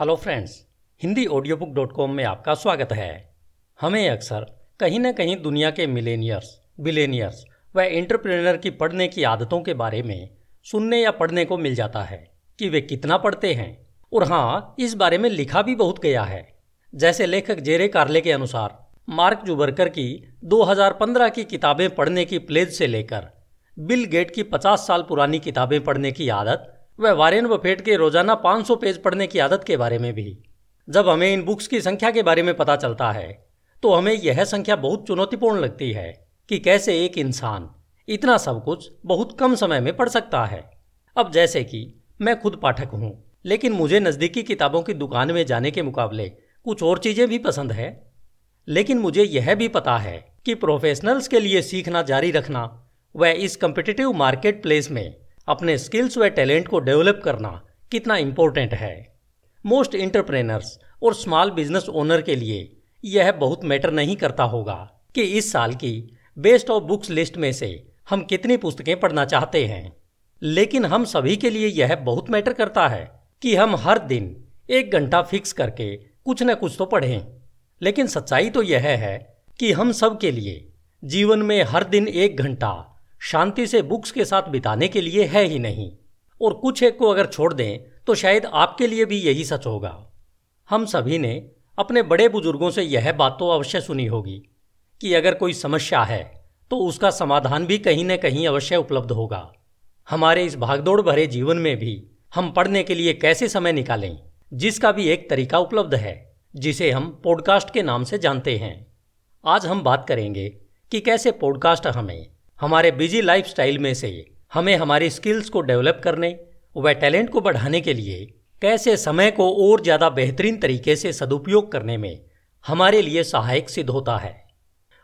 Hello friends Hindi audio book dot com में आपका स्वागत है। हमें अक्सर कहीं ना कहीं दुनिया के मिलेनियर्स बिलेनियर्स व एंटरप्रेनर की पढ़ने की आदतों के बारे में सुनने या पढ़ने को मिल जाता है कि वे कितना पढ़ते हैं। और हाँ इस बारे में लिखा भी बहुत गया है। जैसे लेखक जेरे कार्ले के अनुसार, मार्क जुबरकर की 2015 की किताबें पढ़ने की प्लेज से लेकर बिल गेट की 50 साल पुरानी किताबें पढ़ने की आदत व वारेन बफेट के रोज़ाना 500 पेज पढ़ने की आदत के बारे में भी। जब हमें इन बुक्स की संख्या के बारे में पता चलता है तो हमें यह संख्या बहुत चुनौतीपूर्ण लगती है कि कैसे एक इंसान इतना सब कुछ बहुत कम समय में पढ़ सकता है। अब जैसे कि मैं खुद पाठक हूँ, लेकिन मुझे नज़दीकी किताबों की दुकान में जाने के मुकाबले कुछ और चीज़ें भी पसंद है। लेकिन मुझे यह भी पता है कि प्रोफेशनल्स के लिए सीखना जारी रखना वह इस कम्पिटिटिव मार्केट प्लेस में अपने स्किल्स व टैलेंट को डेवलप करना कितना इम्पोर्टेंट है। मोस्ट इंटरप्रेनर्स और स्मॉल बिज़नेस ओनर के लिए यह बहुत मैटर नहीं करता होगा कि इस साल की बेस्ट ऑफ़ बुक्स लिस्ट में से हम कितनी पुस्तकें पढ़ना चाहते हैं। लेकिन हम सभी के लिए यह बहुत मैटर करता है कि हम हर दिन एक घंटा फिक्स करके कुछ न कुछ तो पढ़ें। लेकिन सच्चाई तो यह है कि हम सब के लिए जीवन में हर दिन एक घंटा शांति से बुक्स के साथ बिताने के लिए है ही नहीं। और कुछ एक को अगर छोड़ दें तो शायद आपके लिए भी यही सच होगा। हम सभी ने अपने बड़े बुज़ुर्गों से यह बात तो अवश्य सुनी होगी कि अगर कोई समस्या है तो उसका समाधान भी कहीं न कहीं अवश्य उपलब्ध होगा। हमारे इस भागदौड़ भरे जीवन में भी हम पढ़ने के लिए कैसे समय निकालें, जिसका भी एक तरीका उपलब्ध है, जिसे हम पॉडकास्ट के नाम से जानते हैं। आज हम बात करेंगे कि कैसे पॉडकास्ट हमें हमारे बिज़ी लाइफस्टाइल में से हमें हमारी स्किल्स को डेवलप करने व टैलेंट को बढ़ाने के लिए कैसे समय को और ज़्यादा बेहतरीन तरीके से सदुपयोग करने में हमारे लिए सहायक सिद्ध होता है।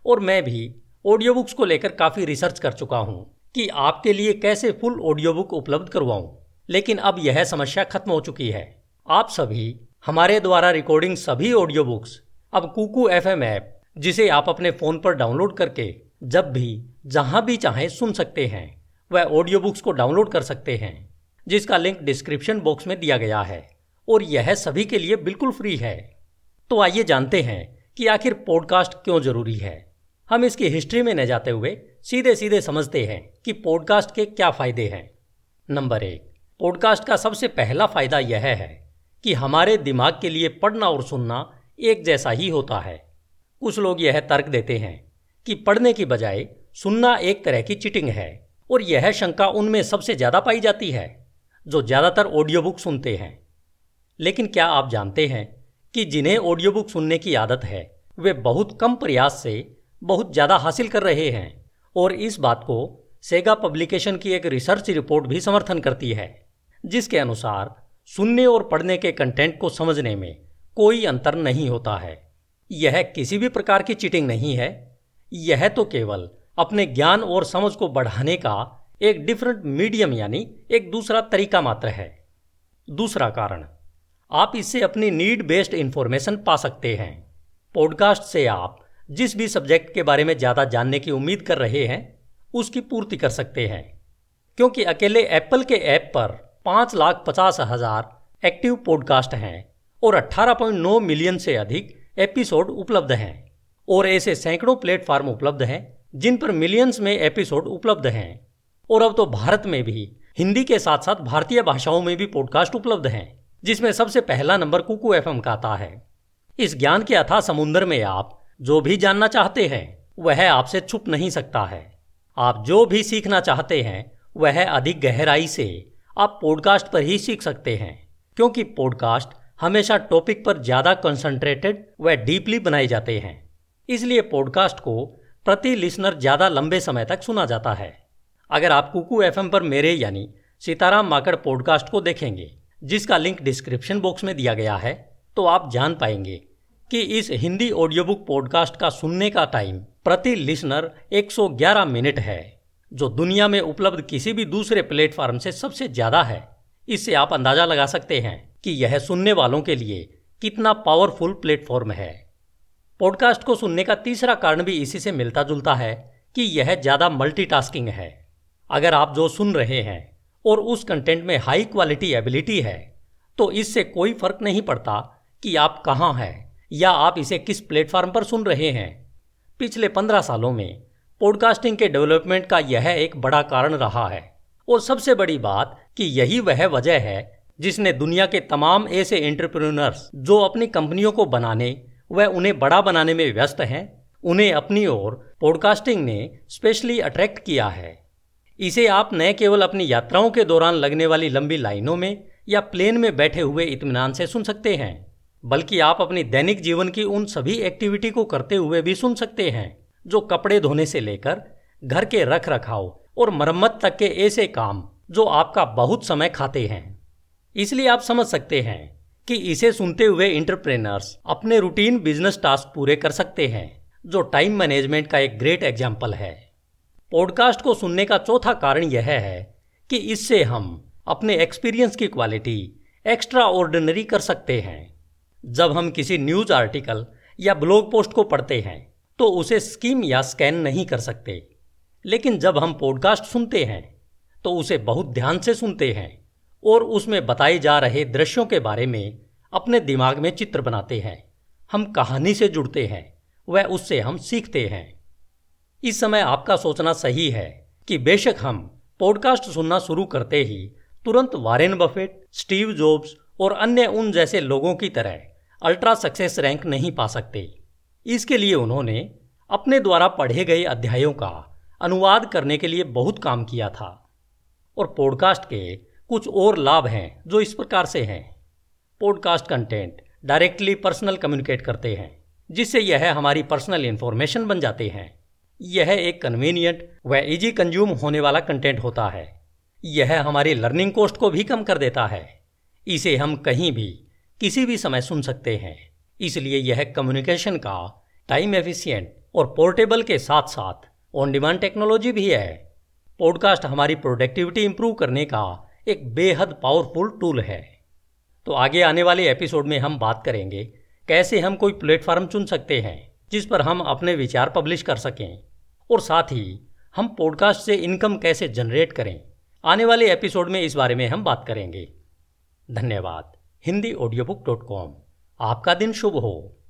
और मैं भी ऑडियो बुक्स को लेकर काफ़ी रिसर्च कर चुका हूँ कि आपके लिए कैसे फुल ऑडियो बुक उपलब्ध करवाऊँ, लेकिन अब यह समस्या खत्म हो चुकी है। आप सभी, हमारे द्वारा रिकॉर्डिंग सभी ऑडियो बुक्स अब कुकू एफ़ ऐप, जिसे आप अपने फ़ोन पर डाउनलोड करके जब भी जहाँ भी चाहें सुन सकते हैं वह ऑडियो बुक्स को डाउनलोड कर सकते हैं, जिसका लिंक डिस्क्रिप्शन बॉक्स में दिया गया है, और यह सभी के लिए बिल्कुल फ्री है। तो आइए जानते हैं कि आखिर पॉडकास्ट क्यों ज़रूरी है। हम इसकी हिस्ट्री में न जाते हुए सीधे सीधे समझते हैं कि पॉडकास्ट के क्या फ़ायदे हैं। नंबर एक पॉडकास्ट का सबसे पहला फ़ायदा यह है कि हमारे दिमाग के लिए पढ़ना और सुनना एक जैसा ही होता है। कुछ लोग यह तर्क देते हैं कि पढ़ने की बजाय सुनना एक तरह की चिटिंग है, और यह शंका उनमें सबसे ज़्यादा पाई जाती है, जो ज़्यादातर ऑडियो बुक सुनते हैं। लेकिन क्या आप जानते हैं कि जिन्हें ऑडियो बुक सुनने की आदत है, वे बहुत कम प्रयास से बहुत ज़्यादा हासिल कर रहे हैं, और इस बात को सेगा पब्लिकेशन की एक रिसर्च रिपोर्ट भी समर्थन करती है, जिसके अनुसार सुनने और पढ़ने के कंटेंट को समझने में कोई अंतर नहीं होता है। यह किसी भी प्रकार की चीटिंग नहीं है। यह तो केवल अपने ज्ञान और समझ को बढ़ाने का एक डिफरेंट मीडियम यानी एक दूसरा तरीका मात्र है। दूसरा कारण, आप इससे अपनी नीड बेस्ड इंफॉर्मेशन पा सकते हैं। पॉडकास्ट से आप जिस भी सब्जेक्ट के बारे में ज़्यादा जानने की उम्मीद कर रहे हैं, उसकी पूर्ति कर सकते हैं। क्योंकि अकेले एप्पल के ऐप पर पाँच लाख पचास हज़ार एक्टिव पॉडकास्ट हैं और 18.9 मिलियन से अधिक एपिसोड उपलब्ध हैं और ऐसे सैकड़ों प्लेटफॉर्म उपलब्ध हैं जिन पर मिलियंस में एपिसोड उपलब्ध हैं, और अब तो भारत में भी, हिंदी के साथ साथ भारतीय भाषाओं में भी पॉडकास्ट उपलब्ध हैं, जिसमें सबसे पहला नंबर कुकू एफ़ का आता है। इस ज्ञान के अथा समुन्द्र में आप जो भी जानना चाहते हैं, वह आपसे छुप नहीं सकता है। आप जो भी सीखना चाहते हैं, वह अधिक गहराई से आप पॉडकास्ट पर ही सीख सकते हैं, क्योंकि पॉडकास्ट हमेशा टॉपिक पर ज़्यादा कंसंट्रेटेड व डीपली बनाए जाते हैं। इसलिए पॉडकास्ट को प्रति लिसनर ज़्यादा लंबे समय तक सुना जाता है। अगर आप कुकू एफएम पर मेरे यानी सीताराम माकड़ पॉडकास्ट को देखेंगे, जिसका लिंक डिस्क्रिप्शन बॉक्स में दिया गया है तो आप जान पाएँगे कि इस हिंदी ऑडियो बुक पॉडकास्ट का सुनने का टाइम प्रति लिसनर 111 मिनट है, जो दुनिया में उपलब्ध किसी भी दूसरे प्लेटफॉर्म से सबसे ज़्यादा है। इससे आप अंदाज़ा लगा सकते हैं कि यह सुनने वालों के लिए कितना पावरफुल प्लेटफॉर्म है। पॉडकास्ट को सुनने का तीसरा कारण भी इसी से मिलता जुलता है कि यह ज़्यादा मल्टीटास्किंग है। अगर आप जो सुन रहे हैं और उस कंटेंट में हाई क्वालिटी एबिलिटी है तो इससे कोई फ़र्क नहीं पड़ता कि आप कहाँ हैं या आप इसे किस प्लेटफॉर्म पर सुन रहे हैं। पिछले पंद्रह सालों में पॉडकास्टिंग के डेवलपमेंट का यह एक बड़ा कारण रहा है। और सबसे बड़ी बात कि यही वह वजह है जिसने दुनिया के तमाम ऐसे एंटरप्रेन्योर्स जो अपनी कंपनियों को बनाने व उन्हें बड़ा बनाने में व्यस्त हैं, उन्हें अपनी ओर पॉडकास्टिंग ने स्पेशली अट्रैक्ट किया है। इसे आप न केवल अपनी यात्राओं के दौरान लगने वाली लंबी लाइनों में या प्लेन में बैठे हुए इत्मीनान से सुन सकते हैं, बल्कि आप अपनी दैनिक जीवन की उन सभी एक्टिविटी को करते हुए भी सुन सकते हैं, जो कपड़े धोने से लेकर घर के रख रखाव और मरम्मत तक के ऐसे काम जो आपका बहुत समय खाते हैं। इसलिए आप समझ सकते हैं कि इसे सुनते हुए इंटरप्रेनर्स अपने रूटीन बिज़नेस टास्क पूरे कर सकते हैं, जो टाइम मैनेजमेंट का एक ग्रेट एग्ज़ाम्पल है। पॉडकास्ट को सुनने का चौथा कारण यह है कि इससे हम अपने एक्सपीरियंस की क्वालिटी एक्स्ट्रा ऑर्डिनरी कर सकते हैं। जब हम किसी न्यूज़ आर्टिकल या ब्लॉग पोस्ट को पढ़ते हैं तो उसे स्कीम या स्कैन नहीं कर सकते। लेकिन जब हम पॉडकास्ट सुनते हैं तो उसे बहुत ध्यान से सुनते हैं। और उसमें बताए जा रहे दृश्यों के बारे में अपने दिमाग में चित्र बनाते हैं। हम कहानी से जुड़ते हैं, वह उससे हम सीखते हैं। इस समय आपका सोचना सही है कि बेशक हम पॉडकास्ट सुनना शुरू करते ही तुरंत वारेन बफेट, स्टीव जॉब्स और अन्य उन जैसे लोगों की तरह अल्ट्रा सक्सेस रैंक नहीं पा सकते। इसके लिए उन्होंने अपने द्वारा पढ़े गए अध्यायों का अनुवाद करने के लिए बहुत काम किया था। और पॉडकास्ट के कुछ और लाभ हैं जो इस प्रकार से हैं। Podcast content directly personal communicate करते हैं, जिससे यह हमारी पर्सनल इन्फॉर्मेशन बन जाते हैं। यह एक कन्वीनियंट व इजी कंज्यूम होने वाला कंटेंट होता है। यह हमारी लर्निंग कॉस्ट को भी कम कर देता है। इसे हम कहीं भी, किसी भी समय सुन सकते हैं। इसलिए यह कम्युनिकेशन का टाइम एफिशिएंट और पोर्टेबल के साथ साथ ऑन डिमांड टेक्नोलॉजी भी है। पॉडकास्ट हमारी प्रोडक्टिविटी इंप्रूव करने का एक बेहद पावरफुल टूल है। तो आगे आने वाले एपिसोड में हम बात करेंगे, कैसे हम कोई प्लेटफॉर्म चुन सकते हैं, जिस पर हम अपने विचार पब्लिश कर सकें, और साथ ही हम पॉडकास्ट से इनकम कैसे जनरेट करें। आने वाले एपिसोड में इस बारे में हम बात करेंगे। धन्यवाद। Hindi audio book dot com आपका दिन शुभ हो।